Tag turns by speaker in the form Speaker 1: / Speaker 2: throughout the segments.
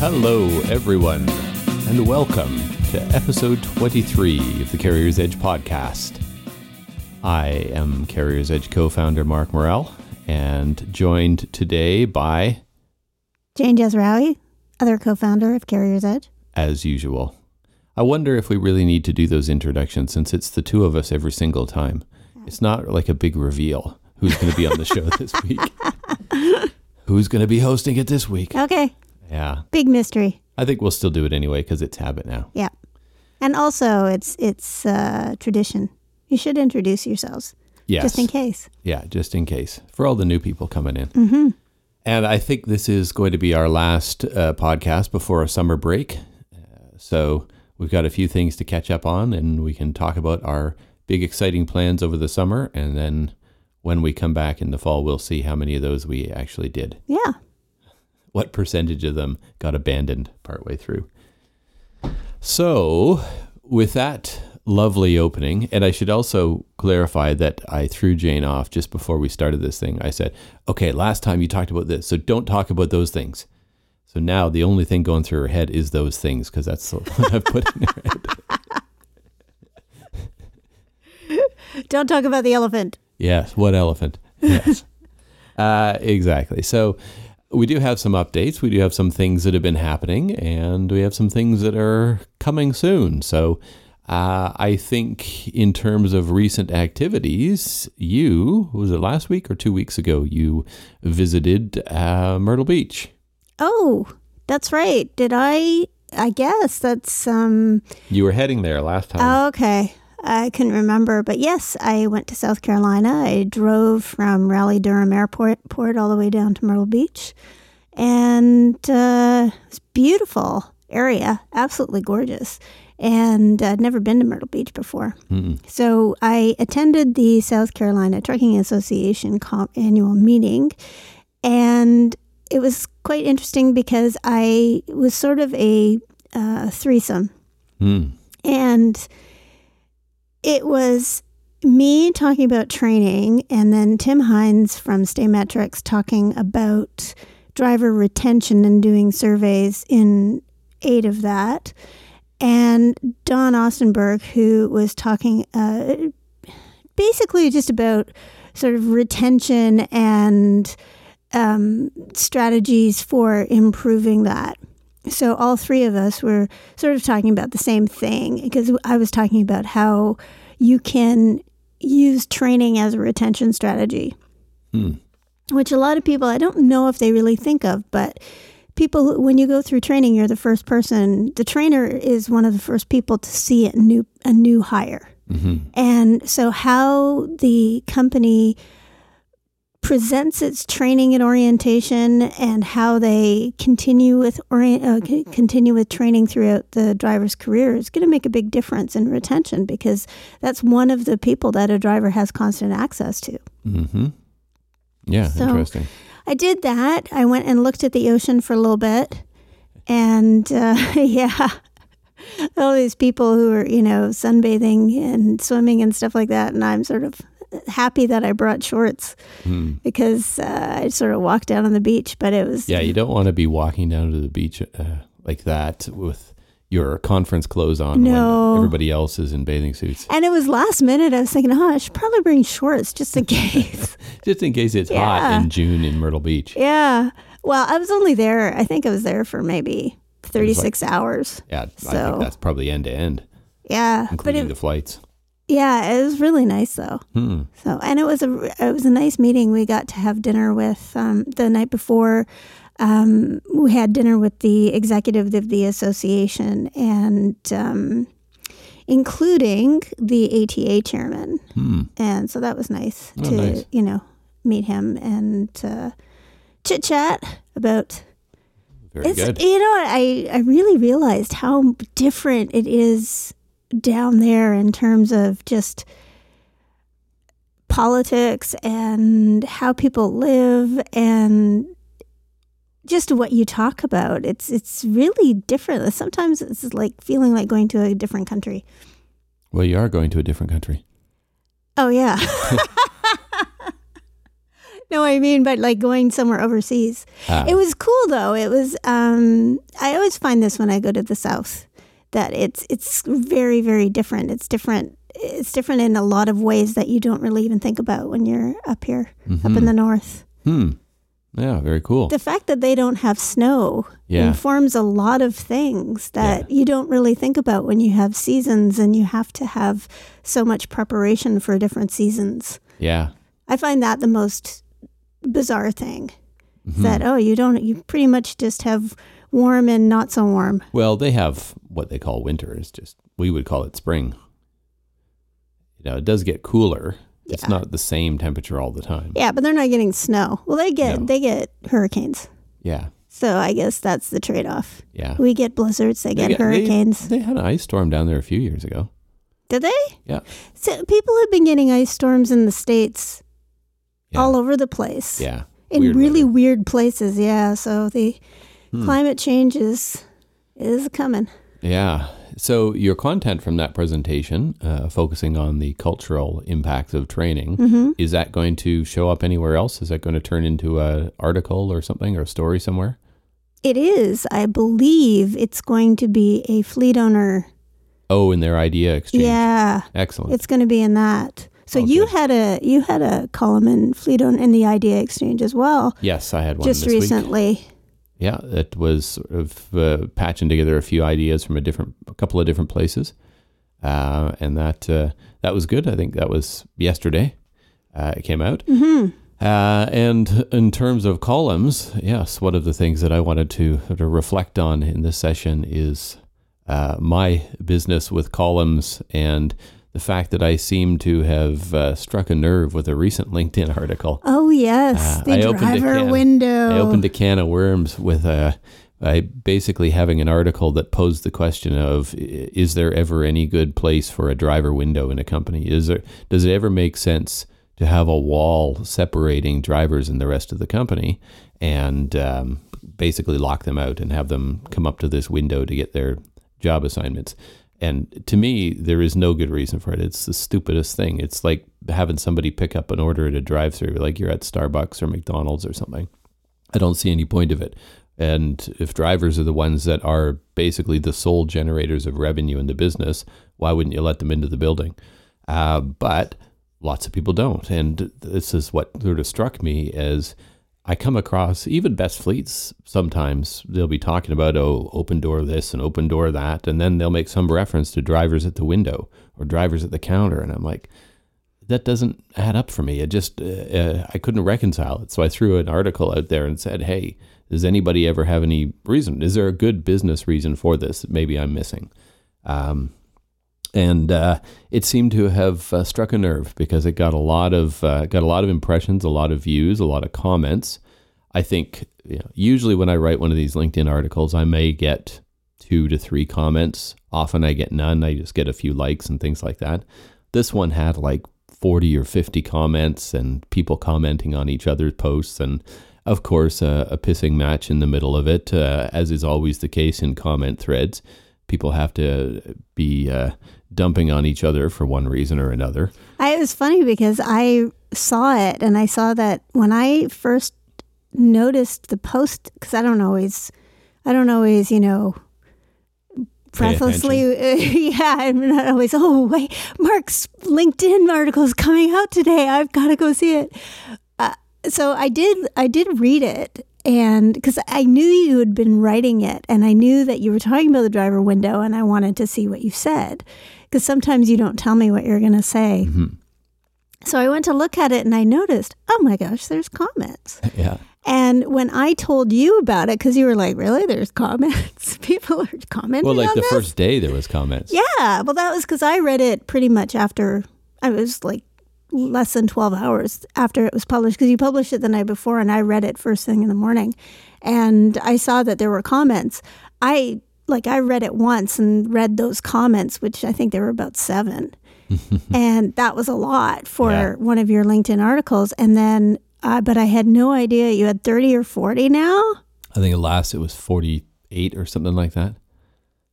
Speaker 1: Hello, everyone, and welcome to episode 23 of the Carrier's Edge podcast. I am Carrier's Edge co founder Mark Murrell, and joined today by,
Speaker 2: Jane Jazrawy, other co-founder of Carrier's Edge.
Speaker 1: as usual, I wonder if we really need to do those introductions since it's the two of us every single time. It's not like a big reveal who's going to be on the show this week. Who's going to be hosting it this week?
Speaker 2: Okay,
Speaker 1: Yeah,
Speaker 2: big mystery.
Speaker 1: I think we'll still do it anyway because it's habit now.
Speaker 2: Yeah, and also it's it's uh, tradition. You should introduce yourselves
Speaker 1: Yes.
Speaker 2: just in case.
Speaker 1: Yeah, just in case for all the new people coming in. Mm-hmm. And I think this is going to be our last uh, podcast before a summer break. Uh, so we've got a few things to catch up on, and we can talk about our big, exciting plans over the summer. And then when we come back in the fall, we'll see how many of those we actually did.
Speaker 2: Yeah.
Speaker 1: What percentage of them got abandoned partway through. So, with that lovely opening, and I should also clarify that I threw Jane off just before we started this thing. I said, okay, last time you talked about this, so don't talk about those things. So now the only thing going through her head is those things because that's what I've put in her head.
Speaker 2: Don't talk about the elephant.
Speaker 1: Yes, what elephant? Yes. uh, exactly. So we do have some updates. We do have some things that have been happening, and we have some things that are coming soon. So uh, I think, in terms of recent activities, you was it last week or two weeks ago? You visited uh, Myrtle Beach.
Speaker 2: Oh, that's right. Did I? I guess that's um.
Speaker 1: You were heading there last time.
Speaker 2: Oh, okay. I couldn't remember, but yes, I went to South Carolina. I drove from Raleigh Durham Airport port all the way down to Myrtle Beach, and uh, it's beautiful area, absolutely gorgeous. And I'd never been to Myrtle Beach before, so I attended the South Carolina Trucking Association annual meeting, and it was quite interesting because I was sort of a uh, threesome,
Speaker 1: Hmm.
Speaker 2: and it was me talking about training, and then Tim Hindes from Staymetrics talking about driver retention and doing surveys in aid of that. And Don Osterberg, who was talking uh, basically just about sort of retention and um, strategies for improving that. So all three of us were sort of talking about the same thing because I was talking about how you can use training as a retention strategy,
Speaker 1: Hmm.
Speaker 2: which a lot of people I don't know if they really think of, but people when you go through training, you're the first person. The trainer is one of the first people to see a new a new hire, and so how the company presents its training and orientation and how they continue with orient, uh, continue with training throughout the driver's career is going to make a big difference in retention because that's one of the people that a driver has constant access to.
Speaker 1: Mm-hmm. Yeah,
Speaker 2: So-
Speaker 1: interesting.
Speaker 2: I did that. I went and looked at the ocean for a little bit, and uh, yeah, all these people who are you know sunbathing and swimming and stuff like that, and I'm sort of happy that I brought shorts
Speaker 1: Hmm.
Speaker 2: because uh, I sort of walked down on the beach, but it was
Speaker 1: Yeah, you don't want to be walking down to the beach uh, like that with your conference clothes on
Speaker 2: No.
Speaker 1: when everybody else is in bathing suits.
Speaker 2: and it was last minute. I was thinking, oh, I should probably bring shorts just in case.
Speaker 1: Just in case it's hot in June in Myrtle Beach.
Speaker 2: yeah. Well, I was only there. I think I was there for maybe 36 hours.
Speaker 1: Yeah, I
Speaker 2: So-
Speaker 1: think that's probably end to end,
Speaker 2: Yeah, but
Speaker 1: including
Speaker 2: it,
Speaker 1: the flights.
Speaker 2: Yeah, it was really nice though.
Speaker 1: Hmm.
Speaker 2: So, and it was a it was a nice meeting. We got to have dinner with um, the night before. Um, we had dinner with the executive of the association and um, including the ATA chairman,
Speaker 1: Hmm.
Speaker 2: and so that was nice
Speaker 1: Oh,
Speaker 2: to
Speaker 1: nice.
Speaker 2: you know meet him and uh, chit chat about
Speaker 1: Very
Speaker 2: it's
Speaker 1: good.
Speaker 2: you know I I really realized how different it is down there in terms of just politics and how people live and just what you talk about. It's it's really different. Sometimes it's like feeling like going to a different country.
Speaker 1: Well, you are going to a different country.
Speaker 2: Oh yeah. no, I mean, but like going somewhere overseas.
Speaker 1: Ah.
Speaker 2: It was cool though. It was. Um, I always find this when I go to the south that it's it's very very different. It's different. It's different in a lot of ways that you don't really even think about when you're up here, up in the north.
Speaker 1: Hmm. Yeah, very cool.
Speaker 2: The fact that they don't have snow
Speaker 1: Yeah.
Speaker 2: informs a lot of things that you don't really think about when you have seasons and you have to have so much preparation for different seasons.
Speaker 1: Yeah.
Speaker 2: I find that the most bizarre thing.
Speaker 1: Mm-hmm.
Speaker 2: That oh, you don't you pretty much just have warm and not so warm.
Speaker 1: Well, they have what they call winter. It's just we would call it spring. You know, it does get cooler. It's not the same temperature all the time.
Speaker 2: Yeah, but they're not getting snow. Well, they get
Speaker 1: No.
Speaker 2: they get hurricanes.
Speaker 1: Yeah.
Speaker 2: So I guess that's the trade-off.
Speaker 1: Yeah.
Speaker 2: We get blizzards, they, get
Speaker 1: They- they-
Speaker 2: hurricanes.
Speaker 1: They, had an ice storm down there a few years ago.
Speaker 2: Did they?
Speaker 1: Yeah.
Speaker 2: So people have been getting ice storms in the states
Speaker 1: Yeah.
Speaker 2: all over the place.
Speaker 1: Yeah.
Speaker 2: in
Speaker 1: Weird
Speaker 2: really
Speaker 1: weather.
Speaker 2: weird places. Yeah, so the
Speaker 1: Hmm.
Speaker 2: climate change is is coming.
Speaker 1: Yeah. So your content from that presentation, uh, focusing on the cultural impacts of training,
Speaker 2: Mm-hmm.
Speaker 1: is that going to show up anywhere else? Is that going to turn into an article or something or a story somewhere?
Speaker 2: It is, I believe, it's going to be a fleet owner.
Speaker 1: Oh, in their idea exchange.
Speaker 2: Yeah,
Speaker 1: Excellent.
Speaker 2: it's going to be in that. So you had a you had a column in Fleet owner in the Idea Exchange as well,
Speaker 1: yes, I had one
Speaker 2: just
Speaker 1: this week. Yeah, it was sort of uh, patching together a few ideas from a different, a couple of different places, uh, and that uh, that was good. I think that was yesterday. Uh, it came out.
Speaker 2: hmm
Speaker 1: Uh, and in terms of columns, yes, one of the things that I wanted to sort of reflect on in this session is uh, my business with columns and the fact that I seem to have uh, struck a nerve with a recent LinkedIn article.
Speaker 2: Oh yes,
Speaker 1: Uh,
Speaker 2: the
Speaker 1: I
Speaker 2: driver
Speaker 1: can-
Speaker 2: window.
Speaker 1: I opened a can of worms with a, by basically having an article that posed the question of is there ever any good place for a driver window in a company? Is there does it ever make sense to have a wall separating drivers and the rest of the company and um, basically lock them out and have them come up to this window to get their job assignments? And to me, there is no good reason for it. It's the stupidest thing. It's like having somebody pick up an order at a drive-through, like you're at Starbucks or McDonald's or something. I don't see any point of it. And if drivers are the ones that are basically the sole generators of revenue in the business, why wouldn't you let them into the building? Uh, but lots of people don't. And this is what sort of struck me as I come across even best fleets sometimes they'll be talking about oh open door this and open door that and then they'll make some reference to drivers at the window or drivers at the counter and I'm like that doesn't add up for me. It just uh, uh, I couldn't reconcile it. So I threw an article out there and said, "Hey, does anybody ever have any reason? Is there a good business reason for this? that Maybe I'm missing." Um, and uh, it seemed to have uh, struck a nerve because it got a lot of uh, got a lot of impressions, a lot of views, a lot of comments. I think you know, usually when I write one of these LinkedIn articles, I may get two to three comments. Often I get none. I just get a few likes and things like that. This one had like 40 or 50 comments and people commenting on each other's posts and of course a pissing match in the middle of it uh, as is always the case in comment threads people have to be uh, dumping on each other for one reason or another
Speaker 2: I, it was funny because I saw it and I saw that when I first noticed the post because I don't always, I don't always, you know, breathlessly. yeah, I'm not always. Oh wait, Mark's LinkedIn article is coming out today. I've got to go see it. Uh, so I did. I did read it, and because I knew you had been writing it, and I knew that you were talking about the driver window, and I wanted to see what you said because sometimes you don't tell me what you're going to say. Mm-hmm. So I went to look at it, and I noticed, oh my gosh, there's comments.
Speaker 1: Uh, yeah
Speaker 2: And when I told you about it, because you were like, really? There's comments? People are commenting
Speaker 1: well like
Speaker 2: on
Speaker 1: the
Speaker 2: this?
Speaker 1: first day there was comments
Speaker 2: Yeah. Well, that was because I read it pretty much after, I was like less than 12 hours after it was published, because you published it the night before, and I read it first thing in the morning. And I saw that there were comments. I, like, I read it once and read those comments, which I think there were about seven. and that was a lot for
Speaker 1: Yeah.
Speaker 2: one of your LinkedIn articles. And then, uh, but I had no idea you had 30 or 40 now.
Speaker 1: i think last it was 48 or something like that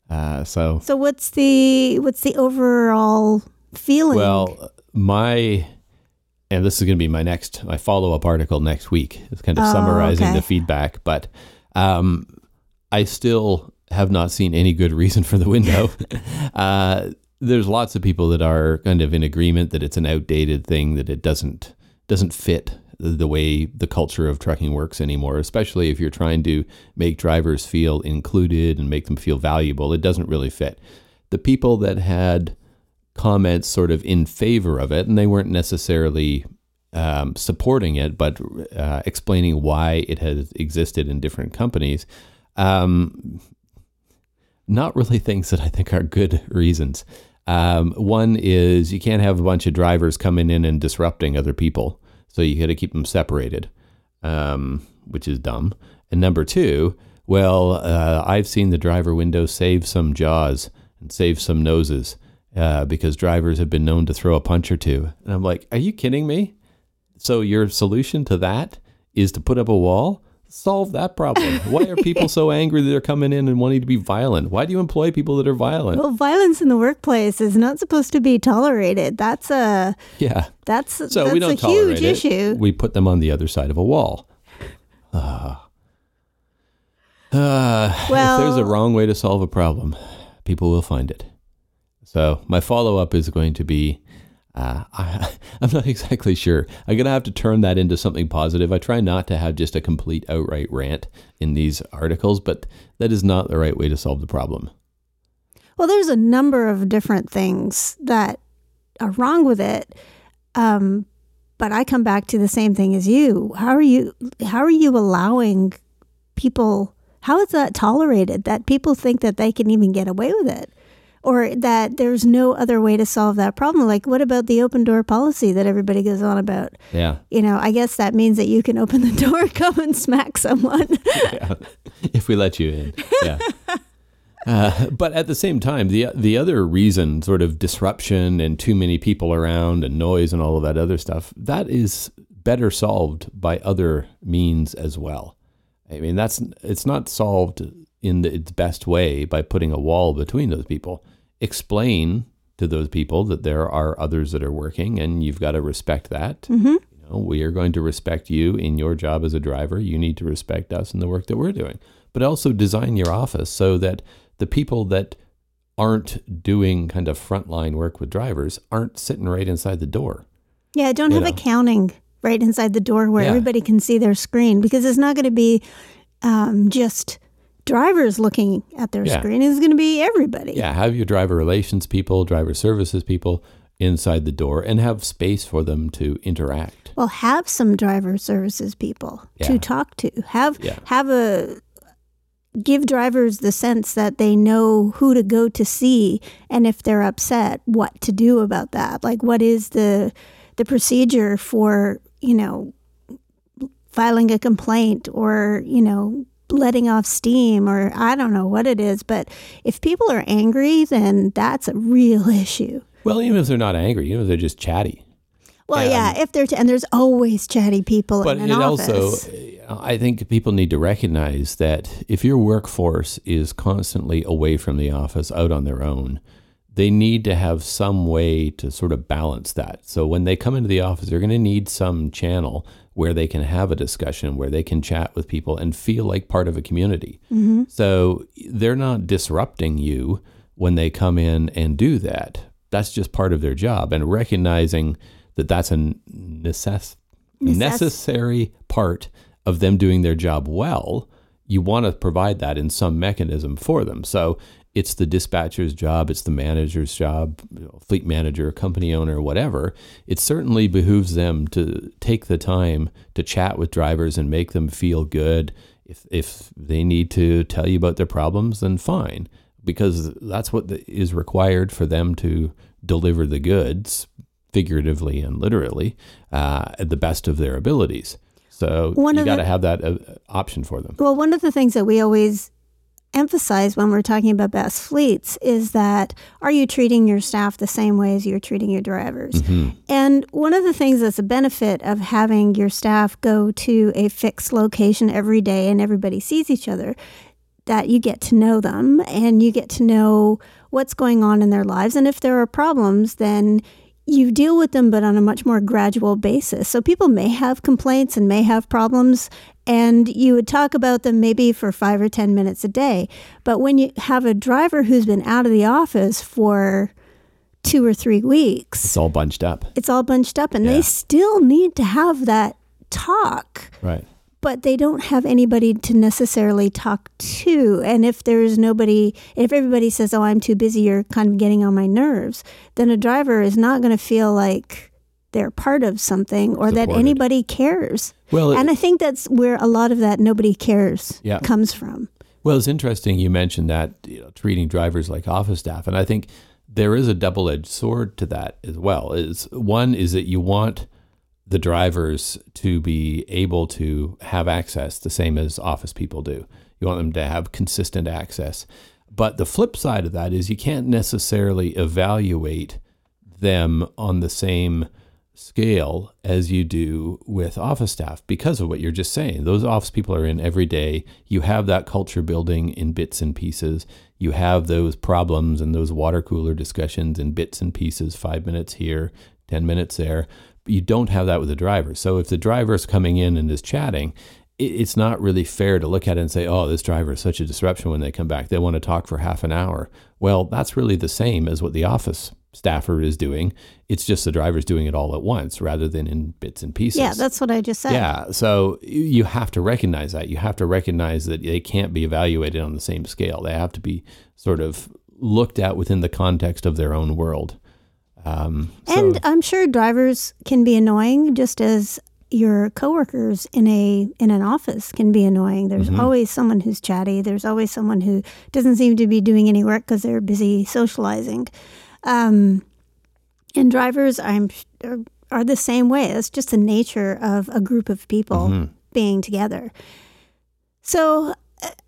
Speaker 1: uh, so
Speaker 2: So what's the what's the overall feeling?
Speaker 1: Well, my and this is going to be my next my follow up article next week. It's kind of
Speaker 2: Oh,
Speaker 1: summarizing
Speaker 2: okay.
Speaker 1: the feedback, but um, I still have not seen any good reason for the window. uh, there's lots of people that are kind of in agreement that it's an outdated thing that it doesn't doesn't fit the way the culture of trucking works anymore, especially if you're trying to make drivers feel included and make them feel valuable. It doesn't really fit. The people that had comments sort of in favor of it, and they weren't necessarily um, supporting it, but uh, explaining why it has existed in different companies. Um, not really things that I think are good reasons. Um, one is you can't have a bunch of drivers coming in and disrupting other people, so you got to keep them separated, um, which is dumb. And number two, well, uh, I've seen the driver window save some jaws and save some noses uh, because drivers have been known to throw a punch or two. And I'm like, are you kidding me? So your solution to that is to put up a wall? Solve that problem. Why are people so angry that they're coming in and wanting to be violent? Why do you employ people that are violent?
Speaker 2: Well, violence in the workplace is not supposed to be tolerated. That's a
Speaker 1: Yeah.
Speaker 2: that's
Speaker 1: So
Speaker 2: that's
Speaker 1: we don't
Speaker 2: a
Speaker 1: tolerate
Speaker 2: huge
Speaker 1: it.
Speaker 2: issue.
Speaker 1: We put them on the other side of a wall. Ah. Uh, if there's a wrong way to solve a problem, people will find it. So my follow up is going to be uh, I, I'm not exactly sure. I'm going to have to turn that into something positive. I try not to have just a complete outright rant in these articles, but that is not the right way to solve the problem.
Speaker 2: Well, there's a number of different things that are wrong with it. Um, but I come back to the same thing as you. How are you how are you allowing people how is that tolerated that people think that they can even get away with it? Or that there's no other way to solve that problem. Like what about the open door policy that everybody goes on about?
Speaker 1: Yeah.
Speaker 2: You know, I guess that means that you can open the door, come and smack someone.
Speaker 1: yeah, if we let you in. Yeah. Uh, but at the same time, the the other reason, sort of disruption and too many people around and noise and all of that other stuff, that is better solved by other means as well. I mean, that's it's not solved in the, its best way by putting a wall between those people. Explain to those people that there are others that are working, and you've got to respect that.
Speaker 2: mm-hmm.
Speaker 1: You know, we are going to respect you in your job as a driver. You need to respect us in the work that we're doing. But also design your office so that the people that aren't doing kind of frontline work with drivers aren't sitting right inside the door.
Speaker 2: Yeah, don't have
Speaker 1: know.
Speaker 2: accounting right inside the door where
Speaker 1: Yeah.
Speaker 2: everybody can see their screen because it's not going to be um, just drivers looking at their
Speaker 1: Yeah.
Speaker 2: screen. is going to be everybody.
Speaker 1: Yeah, have your driver relations people, driver services people inside the door and have space for them to interact.
Speaker 2: Well, have some driver services people
Speaker 1: Yeah.
Speaker 2: to talk to. Have
Speaker 1: Yeah.
Speaker 2: have a give drivers the sense that they know who to go to see and if they're upset, what to do about that. Like what is the the procedure for, you know, filing a complaint or, you know, letting off steam or I don't know what it is, but if people are angry, then that's a real issue.
Speaker 1: Well, even if they're not angry, even if they're just chatty.
Speaker 2: Well,
Speaker 1: Yeah,
Speaker 2: yeah, if they're t- and there's always chatty people
Speaker 1: But
Speaker 2: in an
Speaker 1: it
Speaker 2: office.
Speaker 1: also, I think people need to recognize that if your workforce is constantly away from the office, out on their own, they need to have some way to sort of balance that. So when they come into the office, they're going to need some channel where they can have a discussion, where they can chat with people and feel like part of a community. Mm-hmm. So they're not disrupting you when they come in and do that. That's just part of their job. And recognizing that that's a necess-
Speaker 2: Necess-
Speaker 1: necessary part of them doing their job well, you want to provide that in some mechanism for them. So it's the dispatcher's job, it's the manager's job, you know, fleet manager, company owner, whatever. It certainly behooves them to take the time to chat with drivers and make them feel good. If, if they need to tell you about their problems, then fine, because that's what the, is required for them to deliver the goods, figuratively and literally, uh, at the best of their abilities. So
Speaker 2: One
Speaker 1: you got to have that uh, option for them.
Speaker 2: Well, one of the things that we always emphasize when we're talking about best fleets is that are you treating your staff the same way as you're treating your drivers? Mm-hmm. And one of the things that's a benefit of having your staff go to a fixed location every day and everybody sees each other that you get to know them and you get to know what's going on in their lives and if there are problems then you deal with them, but on a much more gradual basis. So people may have complaints and may have problems, and you would talk about them maybe for five or 10 minutes a day. But when you have a driver who's been out of the office for two or three weeks,
Speaker 1: It's all bunched up.
Speaker 2: it's all bunched up, and
Speaker 1: Yeah.
Speaker 2: they still need to have that talk
Speaker 1: Right.
Speaker 2: But they don't have anybody to necessarily talk to. And if there's nobody, if everybody says, "Oh, I'm too busy," you're kind of getting on my nerves, then a driver is not going to feel like they're part of something or that anybody cares.
Speaker 1: Well, it-
Speaker 2: And I think that's where a lot of that nobody cares
Speaker 1: Yeah.
Speaker 2: comes from.
Speaker 1: Well, it's interesting you mentioned that you know, treating drivers like office staff, and I think there is a double-edged sword to that as well. Is one is that you want the drivers to be able to have access the same as office people do. You want them to have consistent access. But the flip side of that is you can't necessarily evaluate them on the same scale as you do with office staff because of what you're just saying. Those office people are in every day. You have that culture building in bits and pieces. You have those problems and those water cooler discussions in bits and pieces, five minutes here, 10 minutes there. You don't have that with the driver. So if the driver is coming in and is chatting, it's not really fair to look at it and say, oh, this driver is such a disruption when they come back. They want to talk for half an hour. Well, that's really the same as what the office staffer is doing. It's just the driver's doing it all at once rather than in bits and pieces.
Speaker 2: Yeah, that's what I just said.
Speaker 1: Yeah, so you have to recognize that. You have to recognize that they can't be evaluated on the same scale. They have to be sort of looked at within the context of their own world. Um, so-
Speaker 2: And I'm sure drivers can be annoying just as your coworkers in a in an office can be annoying. There's
Speaker 1: Mm-hmm.
Speaker 2: always someone who's chatty. There's always someone who doesn't seem to be doing any work because they're busy socializing. Um, and drivers, I'm are, are the same way. It's just the nature of a group of people
Speaker 1: Mm-hmm.
Speaker 2: being together. So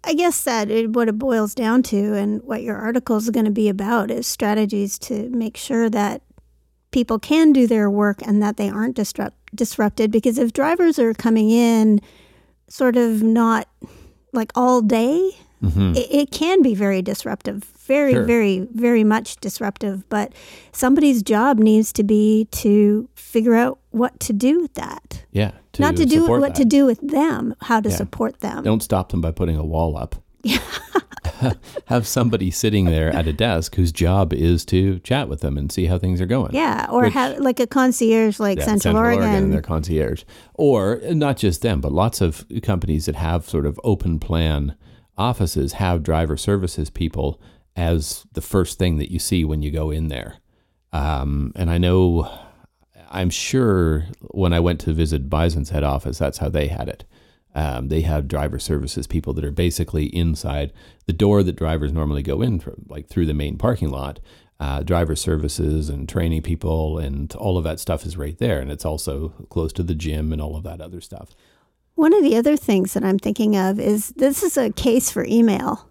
Speaker 2: I guess that it, what it boils down to, and what your article is going to be about, is strategies to make sure that people can do their work and that they aren't disrupt, disrupted. Because if drivers are coming in sort of not like all day, mm-hmm. it, it can be very disruptive, very,
Speaker 1: Sure.
Speaker 2: very, very much disruptive. But somebody's job needs to be to figure out what to do with that.
Speaker 1: yeah, to
Speaker 2: not to do what to do with them, how to
Speaker 1: Yeah.
Speaker 2: support them.
Speaker 1: Don't stop them by putting a wall up. have somebody sitting there at a desk whose job is to chat with them and see how things are going.
Speaker 2: Yeah, or
Speaker 1: Which-
Speaker 2: have like a concierge like
Speaker 1: Yeah,
Speaker 2: Central, Oregon.
Speaker 1: and their concierge, or not just them, but lots of companies that have sort of open plan offices have driver services people as the first thing that you see when you go in there. Um, and I know, I'm sure when I went to visit Bison's head office, that's how they had it. Um, they have driver services people that are basically inside the door that drivers normally go in, from, like through the main parking lot. Uh, driver services and training people and all of that stuff is right there, and it's also close to the gym and all of that other stuff.
Speaker 2: One of the other things that I'm thinking of is this is a case for email.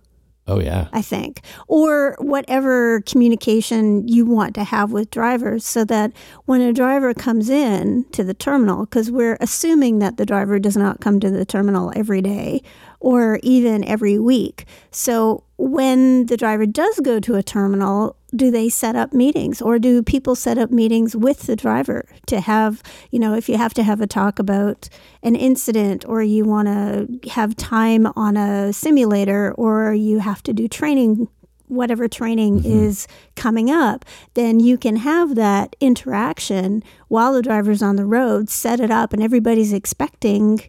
Speaker 1: Oh yeah,
Speaker 2: I think, or whatever communication you want to have with drivers so that when a driver comes in to the terminal, because we're assuming that the driver does not come to the terminal every day or even every week. So when the driver does go to a terminal, do they set up meetings or do people set up meetings with the driver to have, you know, if you have to have a talk about an incident or you want to have time on a simulator or you have to do training whatever training mm-hmm. is coming up, then you can have that interaction while the driver's on the road, set it up, and everybody's expecting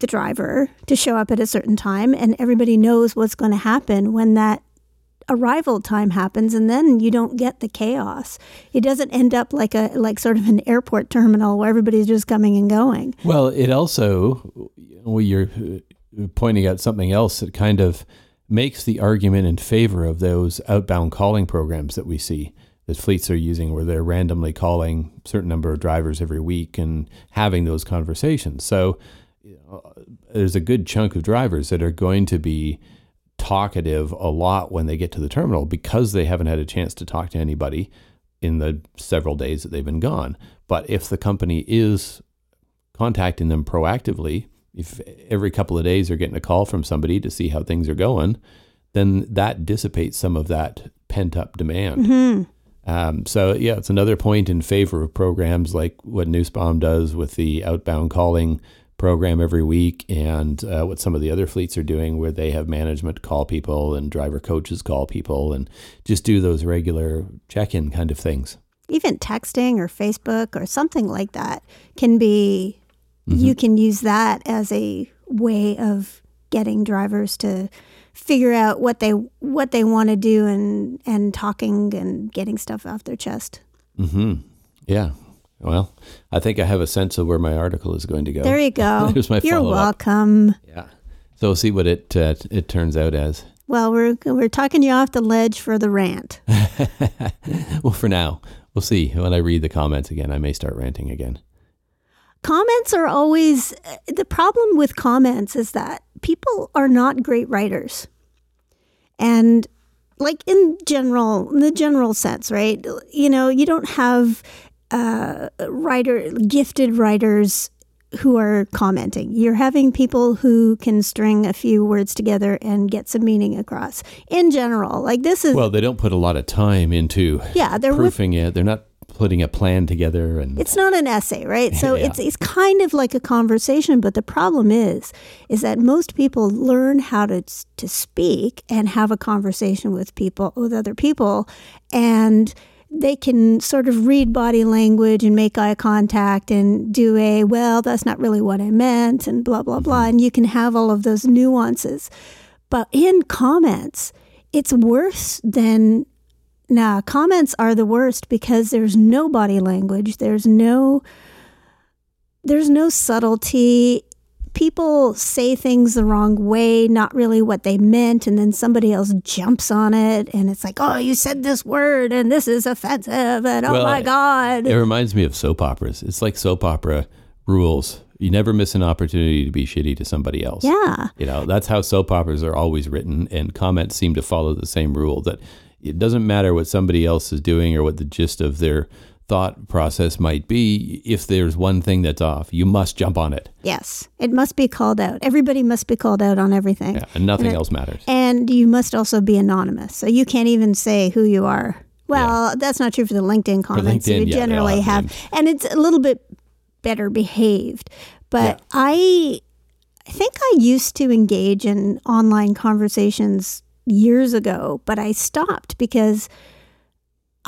Speaker 2: the driver to show up at a certain time, and everybody knows what's going to happen when that arrival time happens and then you don't get the chaos it doesn't end up like a like sort of an airport terminal where everybody's just coming and going
Speaker 1: Well, it also, well, you're uh, pointing out something else that kind of makes the argument in favor of those outbound calling programs that we see that fleets are using, where they're randomly calling a certain number of drivers every week and having those conversations. So there's a good chunk of drivers that are going to be talkative a lot when they get to the terminal because they haven't had a chance to talk to anybody in the several days that they've been gone. But if the company is contacting them proactively, if every couple of days they're getting a call from somebody to see how things are going, then that dissipates some of that pent up demand. Um, so yeah, it's another point in favor of programs like what Nussbaum does with the outbound calling program every week, and uh, what some of the other fleets are doing, where they have management call people and driver coaches call people, and just do those regular check-in kind of things.
Speaker 2: Even texting or Facebook or something like that can be. Mm-hmm. You can use that as a way of getting drivers to figure out what they what they want to do and and talking and getting stuff off their chest.
Speaker 1: Hmm. Yeah. Well, I think I have a sense of where my article is going to go.
Speaker 2: There you go.
Speaker 1: There's my
Speaker 2: You're welcome.
Speaker 1: Yeah. So we'll see what it uh, it turns out as.
Speaker 2: Well, we're we're talking you off the ledge for the rant.
Speaker 1: well, for now, we'll see. When I read the comments again, I may start ranting again.
Speaker 2: Comments are always the problem with comments is that people are not great writers. And like in general, in the general sense, right? You know, you don't have uh, writer gifted writers who are commenting. You're having people who can string a few words together and get some meaning across. In general, like this is
Speaker 1: Well, they don't put a lot of time into
Speaker 2: yeah, they're with,
Speaker 1: proofing it. They're not putting a plan together and
Speaker 2: it's not an essay, right? So
Speaker 1: Yeah.
Speaker 2: it's it's kind of like a conversation, but the problem is is that most people learn how to to speak and have a conversation with people with other people and they can sort of read body language and make eye contact and do a well that's not really what I meant and blah blah blah mm-hmm. and you can have all of those nuances. But in comments, it's worse than Nah, comments are the worst because there's no body language. There's no there's no subtlety. People say things the wrong way, not really what they meant, and then somebody else jumps on it and it's like, "Oh, you said this word and this is offensive." And oh my god.
Speaker 1: it reminds me of soap operas. It's like soap opera rules. You never miss an opportunity to be shitty to somebody else.
Speaker 2: yeah.
Speaker 1: You know, that's how soap operas are always written, and comments seem to follow the same rule that it doesn't matter what somebody else is doing or what the gist of their thought process might be. If there's one thing that's off, you must jump on it.
Speaker 2: Yes. It must be called out. Everybody must be called out on everything.
Speaker 1: Yeah, and nothing
Speaker 2: And it-
Speaker 1: else matters.
Speaker 2: And you must also be anonymous. So you can't even say who you are. Well, that's not true for the LinkedIn comments.
Speaker 1: LinkedIn,
Speaker 2: you
Speaker 1: yeah,
Speaker 2: generally
Speaker 1: have
Speaker 2: have, and it's a little bit better behaved. But I, I think I used to engage in online conversations years ago, but I stopped because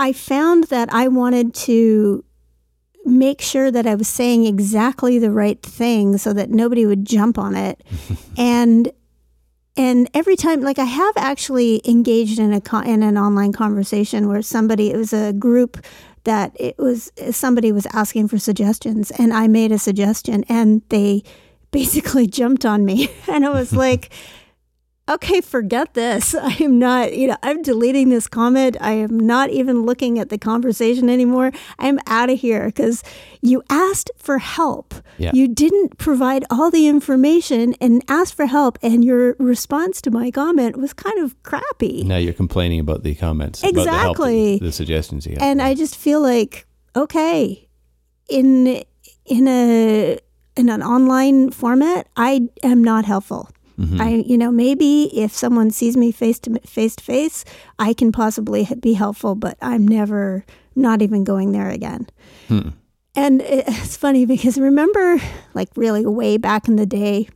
Speaker 2: I found that I wanted to make sure that I was saying exactly the right thing so that nobody would jump on it. and and every time like I have actually engaged in a con- in an online conversation where somebody it was a group that it was somebody was asking for suggestions and I made a suggestion and they basically jumped on me and I was like okay, forget this. I am not, you know, I'm deleting this comment. I am not even looking at the conversation anymore. I'm out of here because you asked for help.
Speaker 1: Yeah.
Speaker 2: You didn't provide all the information and asked for help, and your response to my comment was kind of crappy.
Speaker 1: Now you're complaining about the comments, about the, help,
Speaker 2: Exactly.
Speaker 1: the suggestions you have.
Speaker 2: And I just feel like, okay, in in a in an online format, I am not helpful.
Speaker 1: Mm-hmm.
Speaker 2: I, you know, maybe if someone sees me face to face to face, I can possibly be helpful, but I'm never, not even going there again.
Speaker 1: Hmm.
Speaker 2: And it- it's funny because remember, like really way back in the day,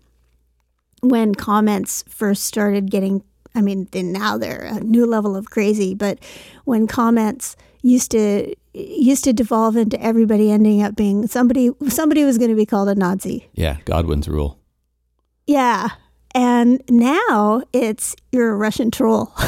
Speaker 2: when comments first started getting, I mean, then now they're a new level of crazy, but when comments used to used to devolve into everybody ending up being somebody somebody was going to be called a Nazi.
Speaker 1: yeah, Godwin's rule.
Speaker 2: Yeah. And now it's you're a Russian troll.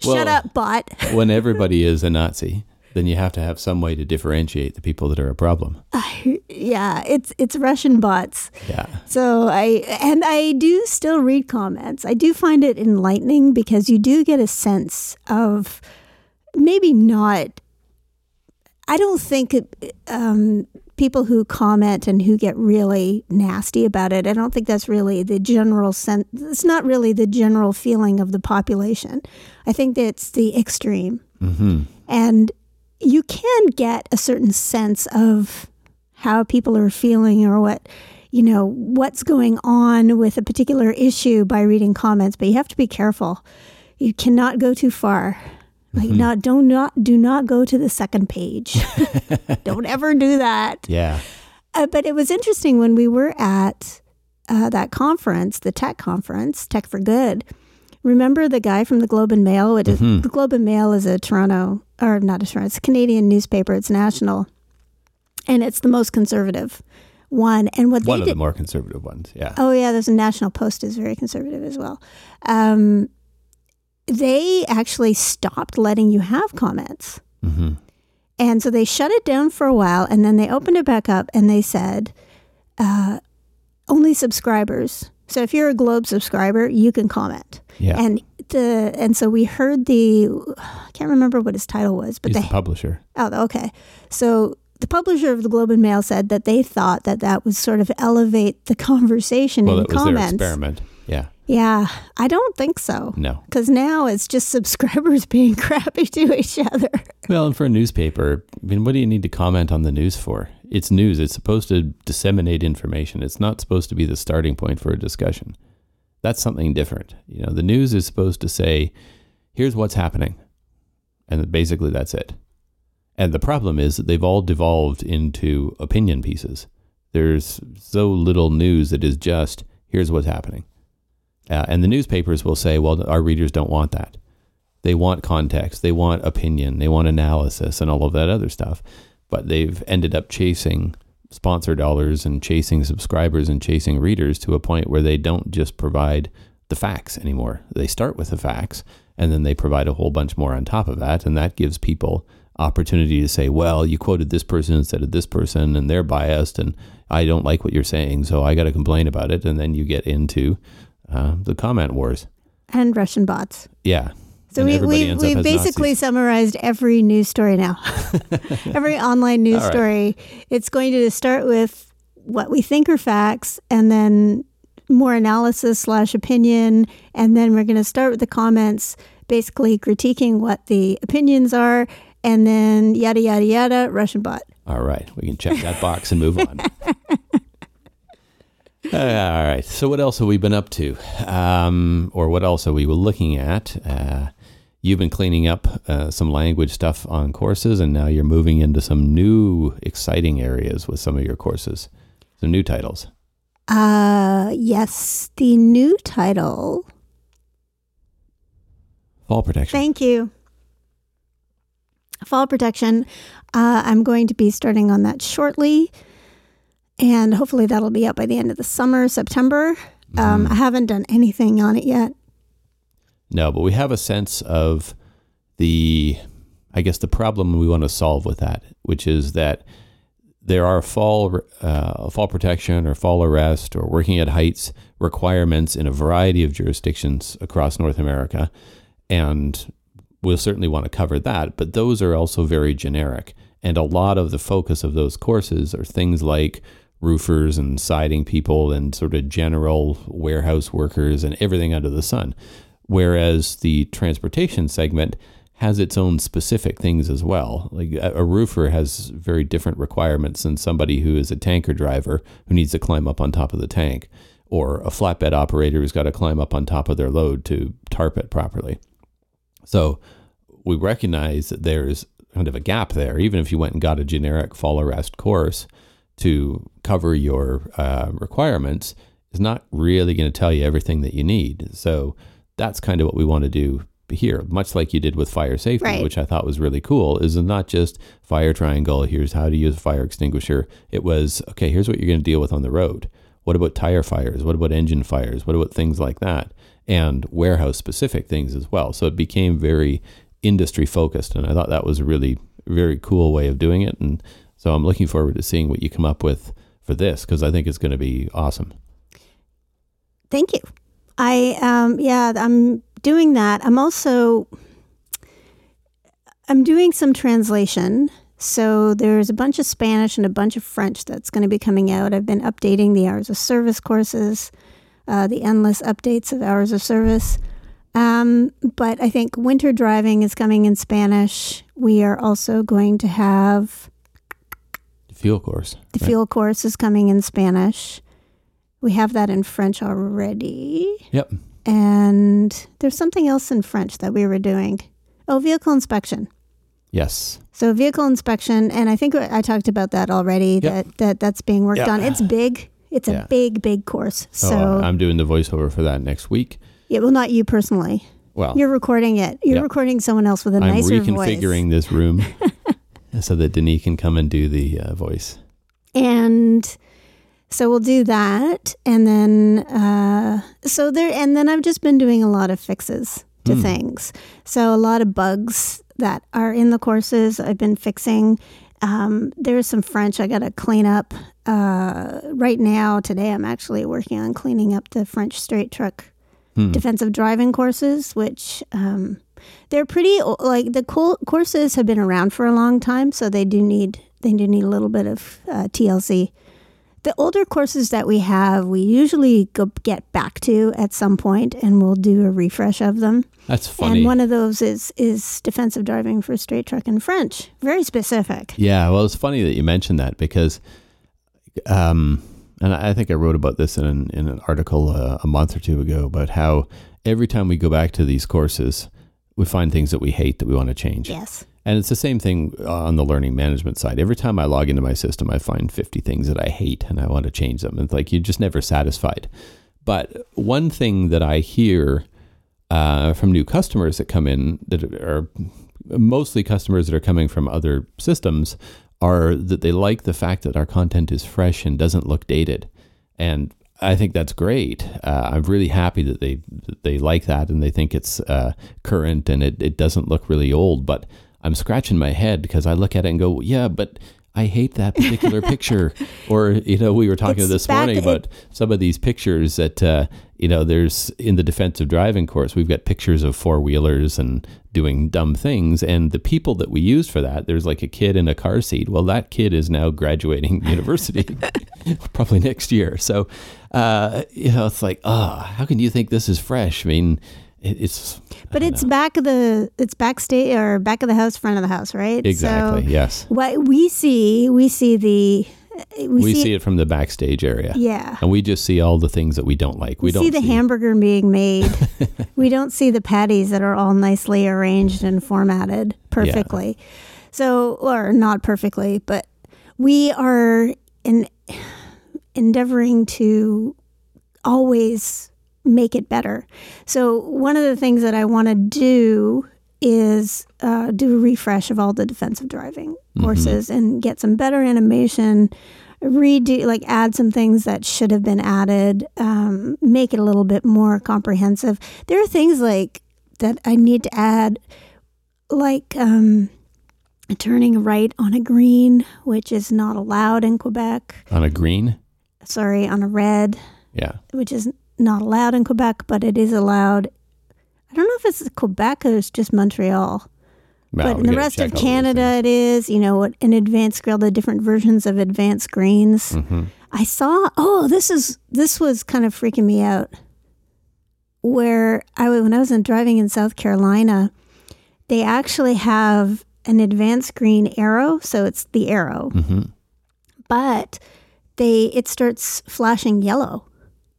Speaker 2: Shut up, bot.
Speaker 1: when everybody is a Nazi, then you have to have some way to differentiate the people that are a problem.
Speaker 2: yeah, it's it's Russian bots.
Speaker 1: Yeah.
Speaker 2: So I and I do still read comments. I do find it enlightening because you do get a sense of maybe not. I don't think um, people who comment and who get really nasty about it. I don't think that's really the general sense. It's not really the general feeling of the population. I think that's the extreme,
Speaker 1: hmm
Speaker 2: and you can get a certain sense of how people are feeling or what you know what's going on with a particular issue by reading comments but you have to be careful you cannot go too far. Like
Speaker 1: Mm-hmm.
Speaker 2: not do not do not go to the second page. don't ever do that.
Speaker 1: Yeah.
Speaker 2: Uh, but it was interesting when we were at uh, that conference, the tech conference, Tech for Good. Remember the guy from the Globe and Mail? It is-
Speaker 1: Mhm.
Speaker 2: The Globe and Mail is a Toronto, or not a Toronto, it's a Canadian newspaper. It's national, and it's the most conservative one. And what
Speaker 1: One
Speaker 2: they
Speaker 1: of
Speaker 2: did,
Speaker 1: the more conservative ones. Yeah.
Speaker 2: Oh yeah, there's a National Post is very conservative as well. Um, they actually stopped letting you have comments,
Speaker 1: hmm
Speaker 2: and so they shut it down for a while, and then they opened it back up, and they said uh, only subscribers. So if you're a Globe subscriber, you can comment.
Speaker 1: Yeah.
Speaker 2: And the and so we heard the I can't remember what his title was, but the
Speaker 1: the publisher.
Speaker 2: Oh, okay. So the publisher of the Globe and Mail said that they thought that that would sort of elevate the conversation
Speaker 1: Well,
Speaker 2: in
Speaker 1: that was their
Speaker 2: comments.
Speaker 1: experiment. Yeah.
Speaker 2: I don't think so.
Speaker 1: No.
Speaker 2: Because now it's just subscribers being crappy to each other.
Speaker 1: Well, and for a newspaper, I mean, what do you need to comment on the news for? It's news. It's supposed to disseminate information. It's not supposed to be the starting point for a discussion. That's something different. You know, the news is supposed to say, here's what's happening. And basically that's it. And the problem is that they've all devolved into opinion pieces. There's so little news that is just, here's what's happening. Uh, and the newspapers will say, well, our readers don't want that. They want context, they want opinion, they want analysis, and all of that other stuff. But they've ended up chasing sponsor dollars and chasing subscribers and chasing readers to a point where they don't just provide the facts anymore. They start with the facts and then they provide a whole bunch more on top of that. And that gives people opportunity to say, well, you quoted this person instead of this person and they're biased and I don't like what you're saying. So I got to complain about it. And then you get into uh, the comment wars.
Speaker 2: And Russian bots.
Speaker 1: Yeah.
Speaker 2: So
Speaker 1: And
Speaker 2: we we,
Speaker 1: we
Speaker 2: basically
Speaker 1: Nazis.
Speaker 2: summarized every news story now. every online news
Speaker 1: right.
Speaker 2: story. It's going to start with what we think are facts and then more analysis slash opinion. And then we're going to start with the comments, basically critiquing what the opinions are. And then yada, yada, yada, Russian bot.
Speaker 1: All right, we can check that box and move on. Uh, all right. So, what else have we been up to, um, or what else are we looking at? Uh, you've been cleaning up uh, some language stuff on courses, and now you're moving into some new, exciting areas with some of your courses, some new titles.
Speaker 2: Uh, yes, the new title.
Speaker 1: Fall protection.
Speaker 2: Thank you. Fall protection. Uh, I'm going to be starting on that shortly. And hopefully that'll be up by the end of the summer, September. Um,
Speaker 1: Mhm.
Speaker 2: I haven't done anything on it yet.
Speaker 1: No, but we have a sense of the, I guess, the problem we want to solve with that, which is that there are fall uh, fall protection or fall arrest or working at heights requirements in a variety of jurisdictions across North America, and we'll certainly want to cover that. But those are also very generic, and a lot of the focus of those courses are things like roofers and siding people and sort of general warehouse workers and everything under the sun. Whereas the transportation segment has its own specific things as well. Like a, roofer has very different requirements than somebody who is a tanker driver who needs to climb up on top of the tank, or a flatbed operator who's got to climb up on top of their load to tarp it properly. So we recognize that there's kind of a gap there, even if you went and got a generic fall arrest course to cover your uh, requirements, is not really going to tell you everything that you need. So that's kind of what we want to do here, much like you did with fire safety,
Speaker 2: Right.
Speaker 1: which I thought was really cool. Is not just fire triangle. Here's how to use a fire extinguisher. It was okay. Here's what you're going to deal with on the road. What about tire fires? What about engine fires? What about things like that? And warehouse specific things as well. So it became very industry focused, and I thought that was a really very cool way of doing it. And so I'm looking forward to seeing what you come up with for this because I think it's going to be awesome.
Speaker 2: Thank you. I um yeah, I'm doing that. I'm also I'm doing some translation. So there's a bunch of Spanish and a bunch of French that's going to be coming out. I've been updating the hours of service courses, uh, the endless updates of hours of service. Um, but I think winter driving is coming in Spanish. We are also going to have
Speaker 1: Fuel course.
Speaker 2: the
Speaker 1: right?
Speaker 2: fuel course is coming in Spanish. We have that in French already.
Speaker 1: Yep.
Speaker 2: and there's something else in French that we were doing. Oh, vehicle inspection.
Speaker 1: Yes.
Speaker 2: So vehicle inspection, and I think I talked about that already.
Speaker 1: Yep.
Speaker 2: That that that's being worked
Speaker 1: Yeah.
Speaker 2: on. It's big. It's a big, big course.
Speaker 1: So
Speaker 2: So
Speaker 1: uh, I'm doing the voiceover for that next week.
Speaker 2: yeah, well, not you personally.
Speaker 1: Well,
Speaker 2: You're recording it. You're
Speaker 1: Yep.
Speaker 2: recording someone else with a
Speaker 1: I'm
Speaker 2: nicer voice.
Speaker 1: I'm reconfiguring this room so that Denise can come and do the uh, voice.
Speaker 2: and so we'll do that and then uh, so there and then i've just been doing a lot of fixes to
Speaker 1: Hmm.
Speaker 2: things so a lot of bugs that are in the courses i've been fixing um, there's some french i gotta clean up uh, right now today i'm actually working on cleaning up the french straight truck
Speaker 1: Hmm.
Speaker 2: defensive driving courses which um, they're pretty like the cool courses have been around for a long time so they do need they do need a little bit of uh, tlc the older courses that we have we usually go get back to at some point and we'll do a refresh of them.
Speaker 1: That's funny.
Speaker 2: and one of those is is defensive driving for straight truck in french. Very specific.
Speaker 1: Yeah, well, it's funny that you mentioned that because, um, and I think I wrote about this in an, in an article uh, a month or two ago about how every time we go back to these courses, we find things that we hate that we want to change.
Speaker 2: yes
Speaker 1: And it's the same thing on the learning management side. Every time I log into my system, I find 50 things that I hate and I want to change them. It's like you're just never satisfied. But one thing that I hear uh, from new customers that come in that are mostly customers that are coming from other systems are that they like the fact that our content is fresh and doesn't look dated. And I think that's great. Uh, I'm really happy that they they like that and they think it's uh, current and it, it doesn't look really old. But I'm scratching my head because I look at it and go, yeah, but I hate that particular picture. Or, you know, we were talking
Speaker 2: It's
Speaker 1: this morning
Speaker 2: it-
Speaker 1: some of these pictures that, uh, you know, there's in the defensive driving course, we've got pictures of four wheelers and doing dumb things. And the people that we use for that, there's like a kid in a car seat. Well, that kid is now graduating university probably next year. So, uh, you know, it's like, oh, how can you think this is fresh? I mean, it, it's
Speaker 2: but it's back of the it's backstage or back of the house front of the house right
Speaker 1: exactly,
Speaker 2: so
Speaker 1: yes.
Speaker 2: what we see we see the uh, we,
Speaker 1: We,
Speaker 2: see,
Speaker 1: see it from the backstage area.
Speaker 2: yeah
Speaker 1: And we just see all the things that we don't like. We,
Speaker 2: We
Speaker 1: don't
Speaker 2: see the hamburger being made. we don't see the patties that are all nicely arranged and formatted perfectly. So, or not perfectly, but we are in endeavoring to always make it better. So, one of the things that I want to do is uh, do a refresh of all the defensive driving courses and get some better animation redo like add some things that should have been added um, make it a little bit more comprehensive there are things like that i need to add like um, turning right on a green which is not allowed in quebec
Speaker 1: on a green.
Speaker 2: sorry on a red
Speaker 1: Yeah.
Speaker 2: which is not allowed in quebec but it is allowed i don't know if it's quebec or it's just montreal but in the rest of Canada, it is, You know, what an advanced green, the different versions of advanced greens.
Speaker 1: Mhm.
Speaker 2: I saw. Oh, this is this was kind of freaking me out. Where I when I was in driving in South Carolina, they actually have an advanced green arrow, so it's the arrow,
Speaker 1: Mhm.
Speaker 2: but they it starts flashing yellow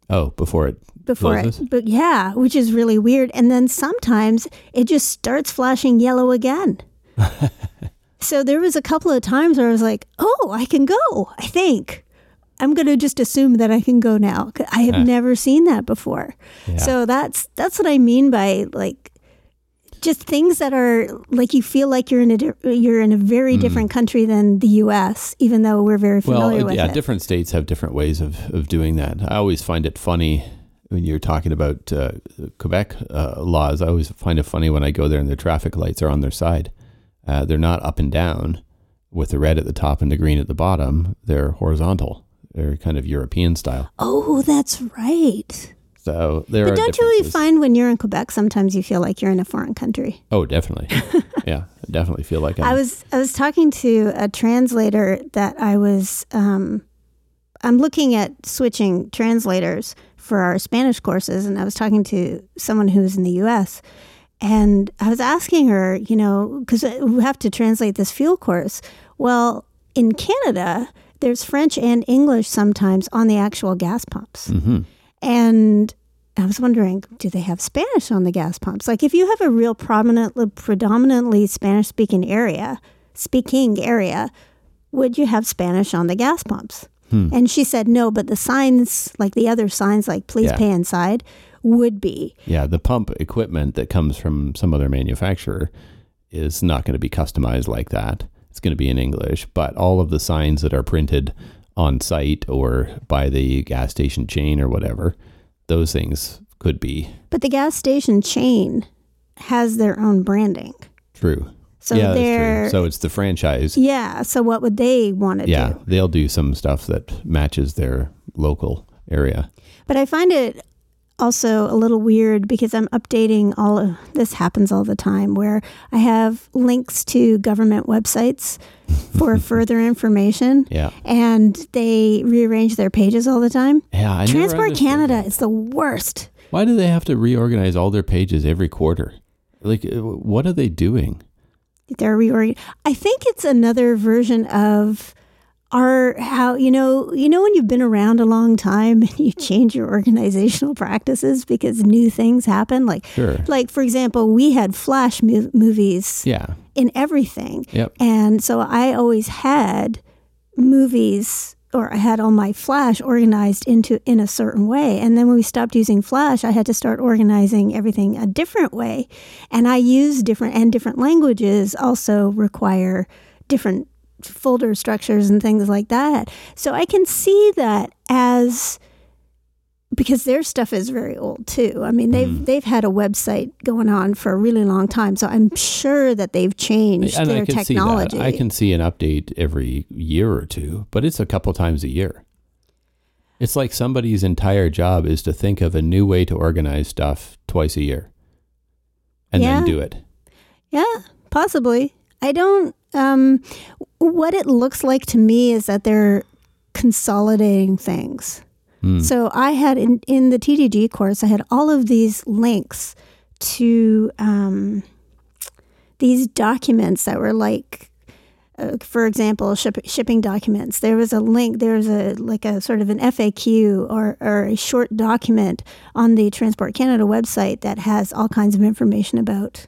Speaker 1: Oh, before it.
Speaker 2: before
Speaker 1: Closes?
Speaker 2: it. But yeah, which is really weird. And then sometimes it just starts flashing yellow again. so there was a couple of times where I was like, "Oh, I can go." I think I'm going to just assume that I can go now. I have
Speaker 1: Huh.
Speaker 2: never seen that before.
Speaker 1: Yeah.
Speaker 2: So that's that's what I mean by like just things that are like you feel like you're in a di- you're in a very different country than the U.S. Even though we're very familiar
Speaker 1: well,
Speaker 2: with
Speaker 1: yeah,
Speaker 2: it.
Speaker 1: different states have different ways of, of doing that. I always find it funny when you're talking about uh, Quebec uh, laws. I always find it funny when I go there and their traffic lights are on their side. Uh, they're not up and down with the red at the top and the green at the bottom. They're horizontal. They're kind of European style.
Speaker 2: oh, that's right.
Speaker 1: So there
Speaker 2: But
Speaker 1: are
Speaker 2: don't you really find when you're in Quebec, sometimes you feel like you're in a foreign country?
Speaker 1: Oh, definitely. yeah, I definitely feel like I'm.
Speaker 2: I was I was talking to a translator that I was um, I'm looking at switching translators for our Spanish courses, and I was talking to someone who's in the U.S. and I was asking her, you know, because we have to translate this fuel course. Well, in Canada, there's French and English sometimes on the actual gas pumps.
Speaker 1: Mhm.
Speaker 2: And I was wondering, do they have Spanish on the gas pumps? Like, if you have a real prominently, predominantly Spanish speaking area, speaking area, would you have Spanish on the gas pumps?
Speaker 1: Hmm.
Speaker 2: And she said no, but the signs, like the other signs, like please
Speaker 1: Yeah.
Speaker 2: pay inside, would be.
Speaker 1: Yeah, the pump equipment that comes from some other manufacturer is not going to be customized like that. It's going to be in English, but all of the signs that are printed on site or by the gas station chain or whatever, those things could be
Speaker 2: But the gas station chain has their own branding.
Speaker 1: true.
Speaker 2: So
Speaker 1: yeah,
Speaker 2: they're.
Speaker 1: So it's the franchise.
Speaker 2: yeah. So what would they want to
Speaker 1: Yeah,
Speaker 2: do?
Speaker 1: Yeah, they'll do some stuff that matches their local area.
Speaker 2: But I find it also a little weird because I'm updating all of this happens all the time where I have links to government websites for further information
Speaker 1: Yeah.
Speaker 2: and they rearrange their pages all the time.
Speaker 1: Yeah, I
Speaker 2: Transport Canada
Speaker 1: that.
Speaker 2: is the worst.
Speaker 1: Why do they have to reorganize all their pages every quarter? Like, uh, what are they doing?
Speaker 2: They're reorganized. I think it's another version of our how you know you know when you've been around a long time and you change your organizational practices because new things happen like
Speaker 1: Sure.
Speaker 2: like for example we had flash mo- movies
Speaker 1: Yeah.
Speaker 2: in everything
Speaker 1: Yep.
Speaker 2: and so i always had movies or i had all my flash organized into in a certain way and then when we stopped using flash i had to start organizing everything a different way and i use different and different languages also require different folder structures and things like that so i can see that as because their stuff is very old too. I mean, they've
Speaker 1: Mm.
Speaker 2: they've had a website going on for a really long time, so I'm sure that they've changed
Speaker 1: and
Speaker 2: their
Speaker 1: I can
Speaker 2: technology.
Speaker 1: see that. I can see an update every year or two, but it's a couple times a year. It's like somebody's entire job is to think of a new way to organize stuff twice a year, and
Speaker 2: Yeah.
Speaker 1: then do it.
Speaker 2: Yeah, possibly. I don't. Um, what it looks like to me is that they're consolidating things.
Speaker 1: Hmm.
Speaker 2: So I had in in the TDG course, I had all of these links to um, these documents that were like. Uh, for example, ship, shipping documents. There was a link. There was a like a sort of an FAQ or, or a short document on the Transport Canada website that has all kinds of information about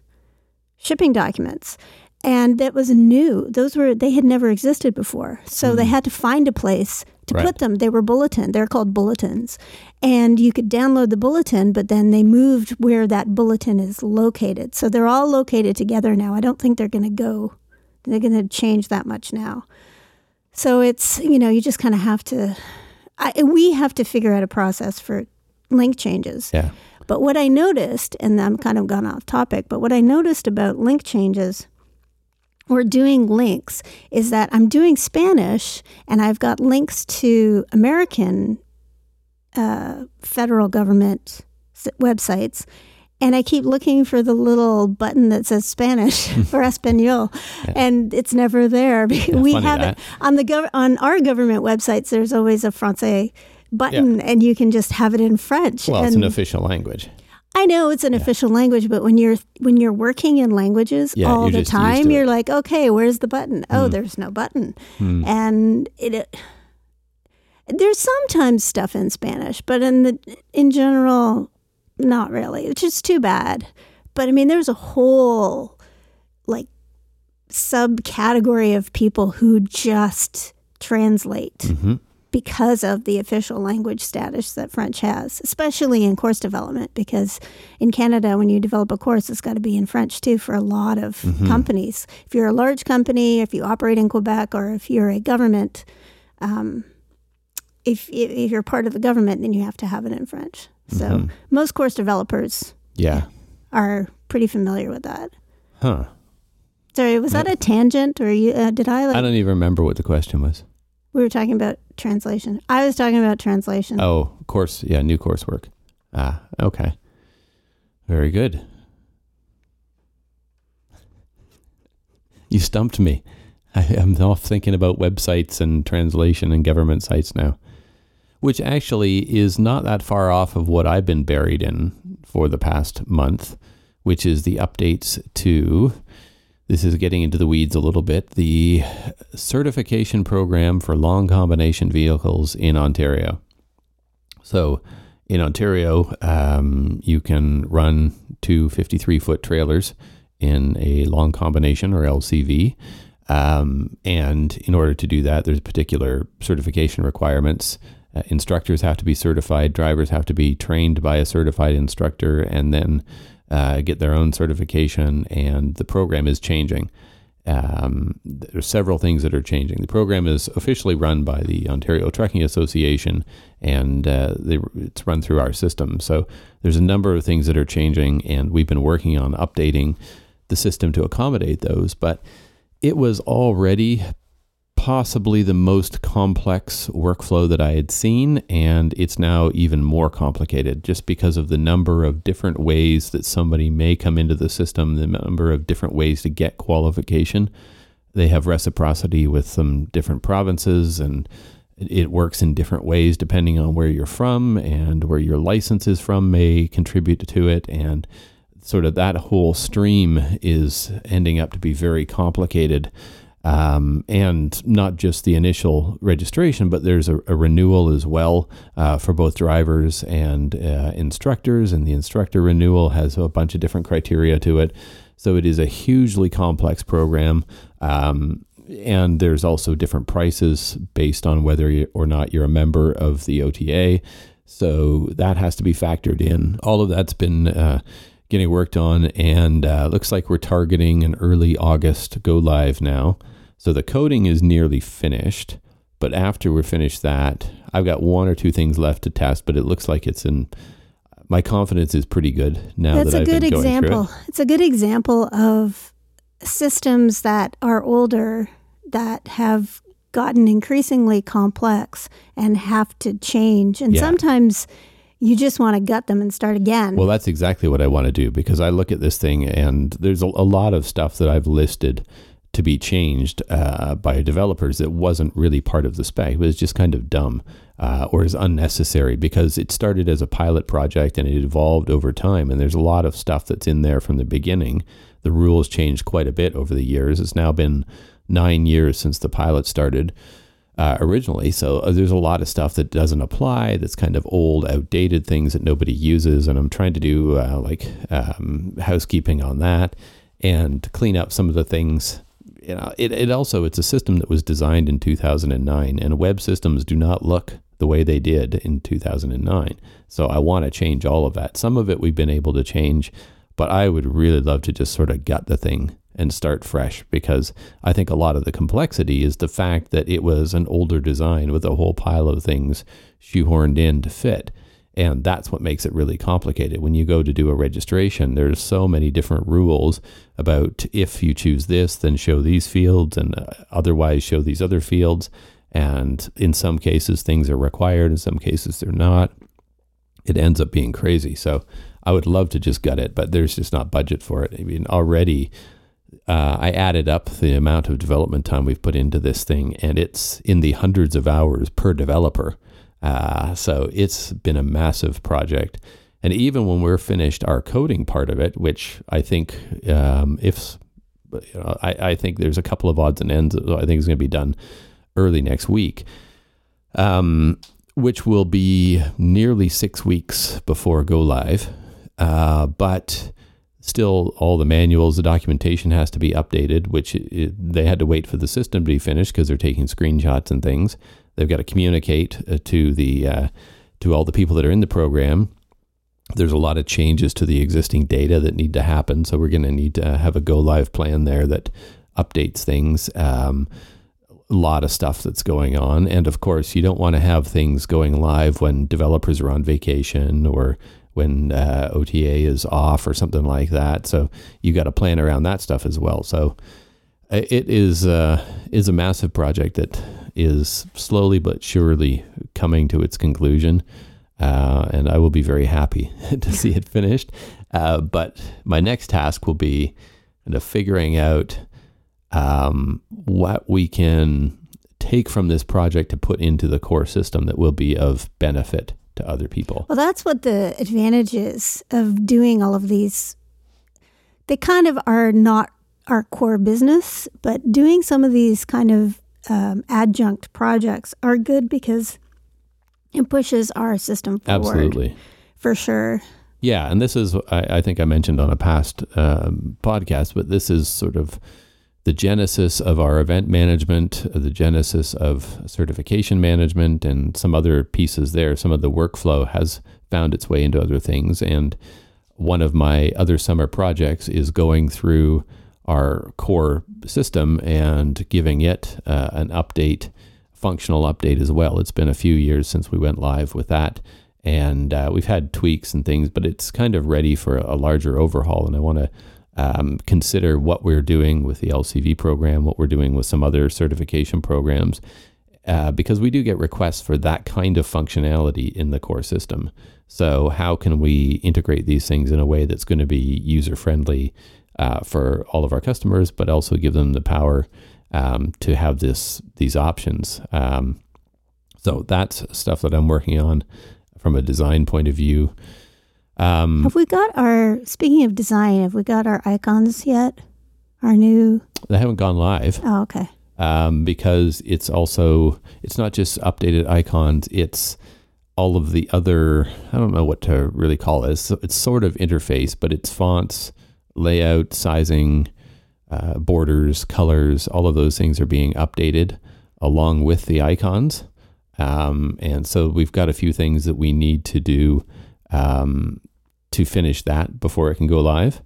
Speaker 2: shipping documents and that was new. Those were they had never existed before. So they mm. had to find a place to
Speaker 1: Right.
Speaker 2: put them. They were bulletin they're called bulletins. And you could download the bulletin but then they moved where that bulletin is located. So they're all located together now. I don't think they're going to go they're going to change that much now. So it's you know you just kind of have to I, we have to figure out a process for link changes.
Speaker 1: Yeah.
Speaker 2: but what I noticed, and I'm kind of gone off topic, but what I noticed about link changes or doing links is that I'm doing Spanish and I've got links to American uh, federal government websites. And I keep looking for the little button that says Spanish for Espanol,
Speaker 1: Yeah.
Speaker 2: and it's never there. we have
Speaker 1: that.
Speaker 2: it on the gov- on our government websites. There's always a Francais button, and you can just have it in French.
Speaker 1: Well, it's an official language.
Speaker 2: I know it's an official language, but when you're when you're working in languages
Speaker 1: Yeah,
Speaker 2: all the time, you're like, okay, where's the button? Oh,
Speaker 1: Hmm.
Speaker 2: there's no button,
Speaker 1: Hmm.
Speaker 2: and it. There's sometimes stuff in Spanish, but in the in general, not really. Which is too bad. But I mean, there's a whole like subcategory of people who just translate
Speaker 1: hmm
Speaker 2: because of the official language status that French has, especially in course development. Because in Canada, when you develop a course, it's got to be in French too for a lot of
Speaker 1: Mhm.
Speaker 2: companies. If you're a large company, if you operate in Quebec, or if you're a government, um, if, if you're part of the government, then you have to have it in French. So
Speaker 1: Mhm.
Speaker 2: most course developers
Speaker 1: Yeah.
Speaker 2: are pretty familiar with that.
Speaker 1: Huh.
Speaker 2: Sorry, was that a tangent, or you, uh, did I like?
Speaker 1: I don't even remember what the question was.
Speaker 2: We were talking about translation. I was talking about translation.
Speaker 1: Oh, course. Yeah, new coursework. Ah, okay. Very good. You stumped me. I, I'm off thinking about websites and translation and government sites now, which actually is not that far off of what I've been buried in for the past month, which is the updates to. This is getting into the weeds a little bit. The certification program for long combination vehicles in Ontario. So, in Ontario, um, you can run two 53 foot trailers in a long combination or LCV. Um, and in order to do that, there's particular certification requirements. Uh, instructors have to be certified, drivers have to be trained by a certified instructor, and then uh, get their own certification. And the program is changing. Um, there's several things that are changing. The program is officially run by the Ontario Trucking Association, and uh, they, it's run through our system. So there's a number of things that are changing, and we've been working on updating the system to accommodate those. But it was already possibly the most complex workflow that I had seen, and it's now even more complicated just because of the number of different ways that somebody may come into the system, the number of different ways to get qualification. They have reciprocity with some different provinces, and it works in different ways depending on where you're from and where your license is from may contribute to it and sort of that whole stream is ending up to be very complicated. Um, and not just the initial registration, but there's a, a renewal as well uh, for both drivers and uh, instructors. And the instructor renewal has a bunch of different criteria to it. So it is a hugely complex program. Um, and there's also different prices based on whether or not you're a member of the OTA. So that has to be factored in. All of that's been uh, getting worked on, and uh, looks like we're targeting an early August go live now. So the coding is nearly finished, but after we're finished that, I've got one or two things left to test, but it looks like it's in. My confidence is pretty good now
Speaker 2: That's
Speaker 1: that
Speaker 2: a
Speaker 1: I've
Speaker 2: good example.
Speaker 1: it.
Speaker 2: It's a good example of systems that are older that have gotten increasingly complex and have to change. And
Speaker 1: Yeah.
Speaker 2: sometimes you just want to gut them and start again.
Speaker 1: Well, that's exactly what I want to do because I look at this thing and there's a, a lot of stuff that I've listed to be changed uh, by developers that wasn't really part of the spec. It was just kind of dumb uh, or is unnecessary because it started as a pilot project and it evolved over time. And there's a lot of stuff that's in there from the beginning. The rules changed quite a bit over the years. It's now been nine years since the pilot started uh, originally. So uh, there's a lot of stuff that doesn't apply. That's kind of old, outdated things that nobody uses, and I'm trying to do uh, like um, housekeeping on that and clean up some of the things. You know, it, it also it's a system that was designed in 2009, and web systems do not look the way they did in 2009. So I want to change all of that. Some of it we've been able to change, but I would really love to just sort of gut the thing and start fresh because I think a lot of the complexity is the fact that it was an older design with a whole pile of things shoehorned in to fit. And that's what makes it really complicated. When you go to do a registration, there's so many different rules about if you choose this, then show these fields, and uh, otherwise show these other fields. And in some cases, things are required, in some cases, they're not. It ends up being crazy. So I would love to just gut it, but there's just not budget for it. I mean, already uh, I added up the amount of development time we've put into this thing, and it's in the hundreds of hours per developer. Uh, so it's been a massive project. And even when we're finished our coding part of it, which I think, um, if you know, I, I think there's a couple of odds and ends. I think it's going to be done early next week, um, which will be nearly six weeks before go live. Uh, but still all the manuals, the documentation has to be updated, which it, they had to wait for the system to be finished because they're taking screenshots and things. They've got to communicate uh, to the uh, to all the people that are in the program. There's a lot of changes to the existing data that need to happen, so we're going to need to have a go live plan there that updates things. Um, a lot of stuff that's going on, and of course, you don't want to have things going live when developers are on vacation or when uh, OTA is off or something like that. So you got to plan around that stuff as well. So uh, it is uh, is a massive project that is slowly but surely coming to its conclusion, uh, and I will be very happy to see it finished. Uh, but my next task will be kind of figuring out um, what we can take from this project to put into the core system that will be of benefit to other people.
Speaker 2: Well, that's what the advantage is of doing all of these. They kind of are not our core business, but doing some of these kind of um, adjunct projects are good because It pushes our system forward.
Speaker 1: Absolutely.
Speaker 2: For sure.
Speaker 1: Yeah, and this is I, I think I mentioned on a past um, podcast, but this is sort of the genesis of our event management, the genesis of certification management, and some other pieces there. Some of the workflow has found its way into other things, and one of my other summer projects is going through our core system and giving it uh, an update, functional update as well. It's been a few years since we went live with that and uh, we've had tweaks and things, but it's kind of ready for a larger overhaul. And I want to um, consider what we're doing with the LCV program, what we're doing with some other certification programs, uh, because we do get requests for that kind of functionality in the core system. So, how can we integrate these things in a way that's going to be user friendly uh, for all of our customers, but also give them the power um, to have this these options? Um, so that's stuff that I'm working on from a design point of view.
Speaker 2: Um, have we got our, speaking of design, have we got our icons yet? Our new.
Speaker 1: They haven't gone live.
Speaker 2: Oh, okay.
Speaker 1: Um, because it's also, it's not just updated icons, it's all of the other, I don't know what to really call it. It's, it's sort of interface, but it's fonts, layout, sizing, uh, borders, colors, all of those things are being updated along with the icons. Um, and so we've got a few things that we need to do um, to finish that before it can go live.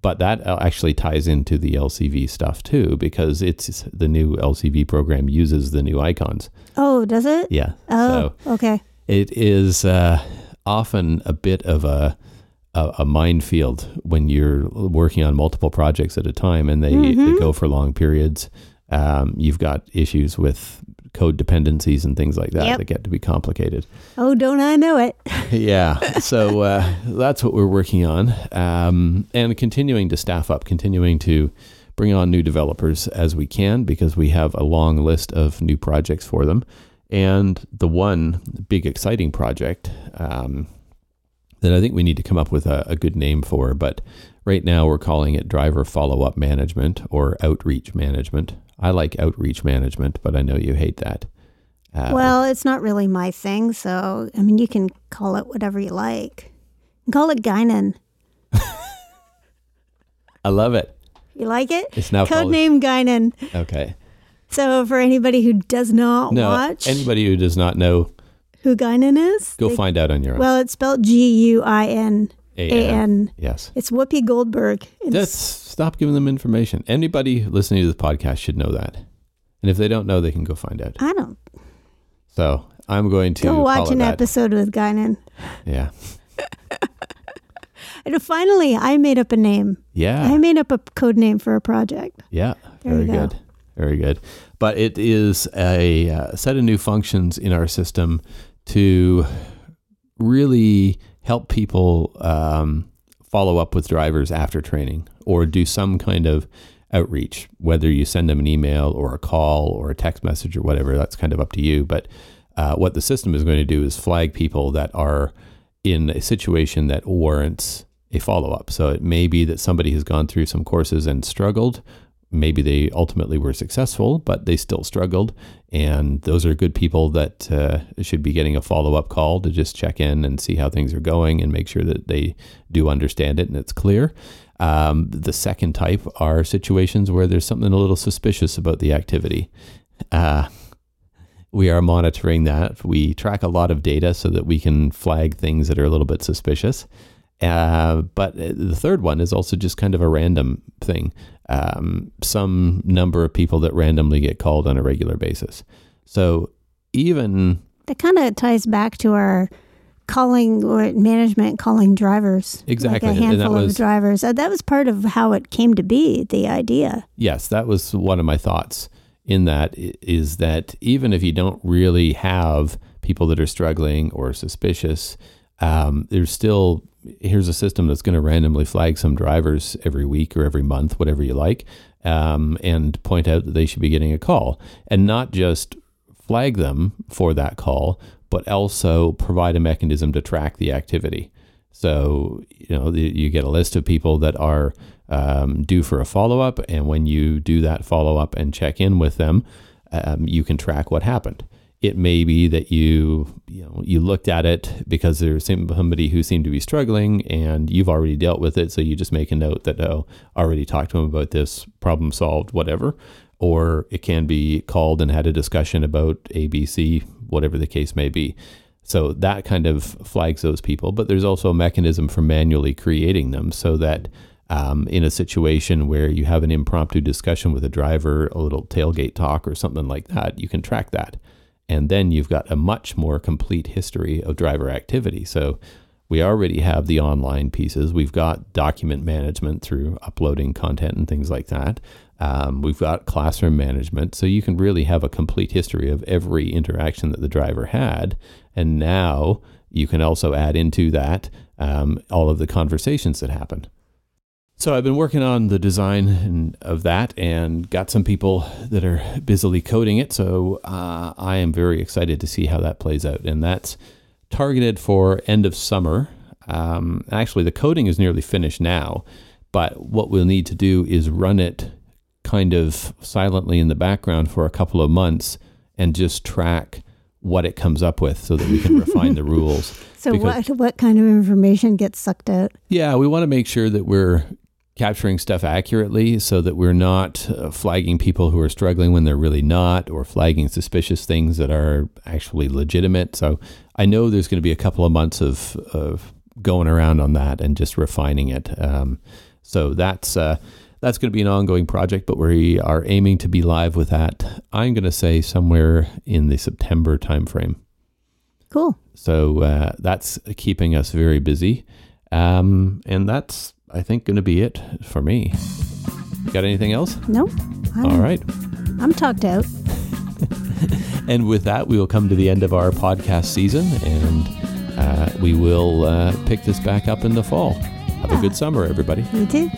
Speaker 1: But that uh, actually ties into the LCV stuff too, because it's the new LCV program uses the new icons.
Speaker 2: Oh, does it?
Speaker 1: Yeah.
Speaker 2: Oh, so okay.
Speaker 1: It is uh, often a bit of a, a, a minefield when you're working on multiple projects at a time, and they, mm-hmm. they go for long periods. Um, you've got issues with code dependencies and things like that yep. that get to be complicated.
Speaker 2: Oh, don't I know it?
Speaker 1: yeah. So uh, that's what we're working on um, and continuing to staff up, continuing to bring on new developers as we can because we have a long list of new projects for them. And the one big exciting project um, that I think we need to come up with a, a good name for, but right now we're calling it driver follow up management or outreach management. I like outreach management, but I know you hate that.
Speaker 2: Uh, well, it's not really my thing, so I mean, you can call it whatever you like. Call it Guinan.
Speaker 1: I love it.
Speaker 2: You like it?
Speaker 1: It's now
Speaker 2: code name Guinan.
Speaker 1: Okay.
Speaker 2: So for anybody who does not no, watch,
Speaker 1: anybody who does not know
Speaker 2: who Guinan is,
Speaker 1: go they, find out on your own.
Speaker 2: Well, it's spelled G U I N A N.
Speaker 1: Yes.
Speaker 2: It's Whoopi Goldberg.
Speaker 1: It's, That's Stop giving them information. Anybody listening to the podcast should know that. And if they don't know, they can go find out.
Speaker 2: I don't.
Speaker 1: So I'm going to
Speaker 2: go watch an that. episode with Guinan.
Speaker 1: Yeah.
Speaker 2: and finally, I made up a name.
Speaker 1: Yeah.
Speaker 2: I made up a code name for a project.
Speaker 1: Yeah. There very good. Very good. But it is a uh, set of new functions in our system to really help people um, follow up with drivers after training or do some kind of outreach, whether you send them an email or a call or a text message or whatever, that's kind of up to you. But uh, what the system is going to do is flag people that are in a situation that warrants a follow up. So it may be that somebody has gone through some courses and struggled, maybe they ultimately were successful, but they still struggled. And those are good people that uh, should be getting a follow up call to just check in and see how things are going and make sure that they do understand it and it's clear. Um, the second type are situations where there's something a little suspicious about the activity. Uh, we are monitoring that. We track a lot of data so that we can flag things that are a little bit suspicious. Uh, but the third one is also just kind of a random thing. Um, some number of people that randomly get called on a regular basis. So even
Speaker 2: that kind of ties back to our calling or management calling drivers.
Speaker 1: Exactly
Speaker 2: like a handful was, of drivers. Uh, that was part of how it came to be the idea.
Speaker 1: Yes that was one of my thoughts in that is that even if you don't really have people that are struggling or suspicious um, there's still here's a system that's going to randomly flag some drivers every week or every month, whatever you like, um, and point out that they should be getting a call, and not just flag them for that call, but also provide a mechanism to track the activity. So you know you get a list of people that are um, due for a follow up, and when you do that follow up and check in with them, um, you can track what happened It may be that you you know you looked at it because there's somebody who seemed to be struggling and you've already dealt with it, so you just make a note that oh already talked to him about this problem solved whatever. Or it can be called and had a discussion about ABC, whatever the case may be. So that kind of flags those people. But there's also a mechanism for manually creating them so that um, in a situation where you have an impromptu discussion with a driver, a little tailgate talk or something like that, you can track that. And then you've got a much more complete history of driver activity. So we already have the online pieces. We've got document management through uploading content and things like that. Um, we've got classroom management. So you can really have a complete history of every interaction that the driver had. And now you can also add into that um, all of the conversations that happened. So I've been working on the design of that and got some people that are busily coding it. So uh, I am very excited to see how that plays out. And that's targeted for end of summer. Um, actually, the coding is nearly finished now, but what we'll need to do is run it kind of silently in the background for a couple of months and just track what it comes up with so that we can refine the rules.
Speaker 2: So because, what what kind of information gets sucked out?
Speaker 1: Yeah, we want to make sure that we're capturing stuff accurately so that we're not uh, flagging people who are struggling when they're really not or flagging suspicious things that are actually legitimate. So I know there's going to be a couple of months of, of going around on that and just refining it. Um, so that's uh, that's going to be an ongoing project, but we are aiming to be live with that. I'm going to say somewhere in the September timeframe.
Speaker 2: Cool.
Speaker 1: So uh, that's keeping us very busy, um, and that's I think, going to be it for me. Got anything else?
Speaker 2: No.
Speaker 1: I'm, All right.
Speaker 2: I'm talked out.
Speaker 1: and with that, we will come to the end of our podcast season, and uh, we will uh, pick this back up in the fall. Have yeah. a good summer, everybody.
Speaker 2: You too.